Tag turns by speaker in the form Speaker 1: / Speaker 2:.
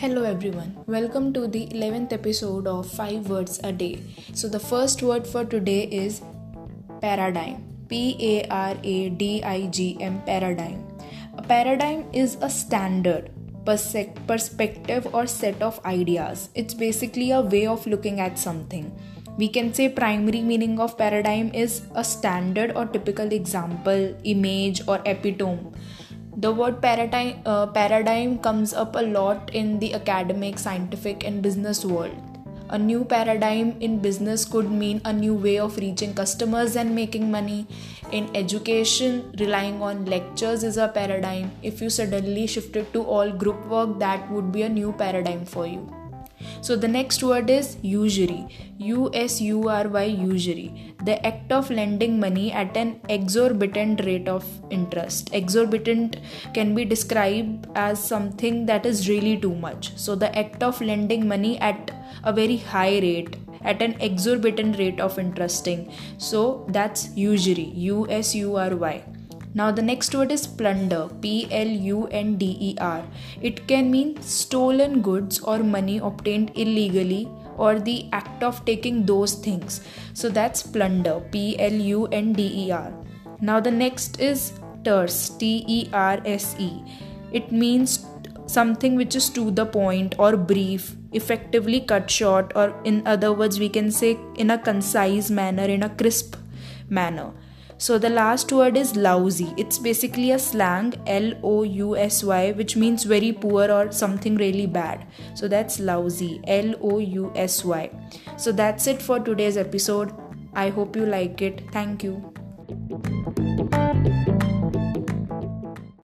Speaker 1: Hello everyone, welcome to the 11th episode of 5 Words a Day. So, the first word for today is paradigm. P A R A D I G M, paradigm. A paradigm is a standard, perspective, or set of ideas. It's basically a way of looking at something. We can say primary meaning of paradigm is a standard or typical example, image, or epitome the word paradigm, uh, paradigm comes up a lot in the academic, scientific, and business world. A new paradigm in business could mean a new way of reaching customers and making money. In education, relying on lectures is a paradigm. If you suddenly shifted to all group work, that would be a new paradigm for you. So the next word is usury. U S U R Y usury. The act of lending money at an exorbitant rate of interest. Exorbitant can be described as something that is really too much. So the act of lending money at a very high rate at an exorbitant rate of interesting. So that's usury. U S U R Y. Now, the next word is plunder P L U N D E R. It can mean stolen goods or money obtained illegally or the act of taking those things. So, that's plunder P L U N D E R. Now, the next is terse T E R S E. It means something which is to the point or brief, effectively cut short, or in other words, we can say in a concise manner, in a crisp manner. So the last word is lousy. It's basically a slang L O U S Y which means very poor or something really bad. So that's lousy L O U S Y. So that's it for today's episode. I hope you like it. Thank you.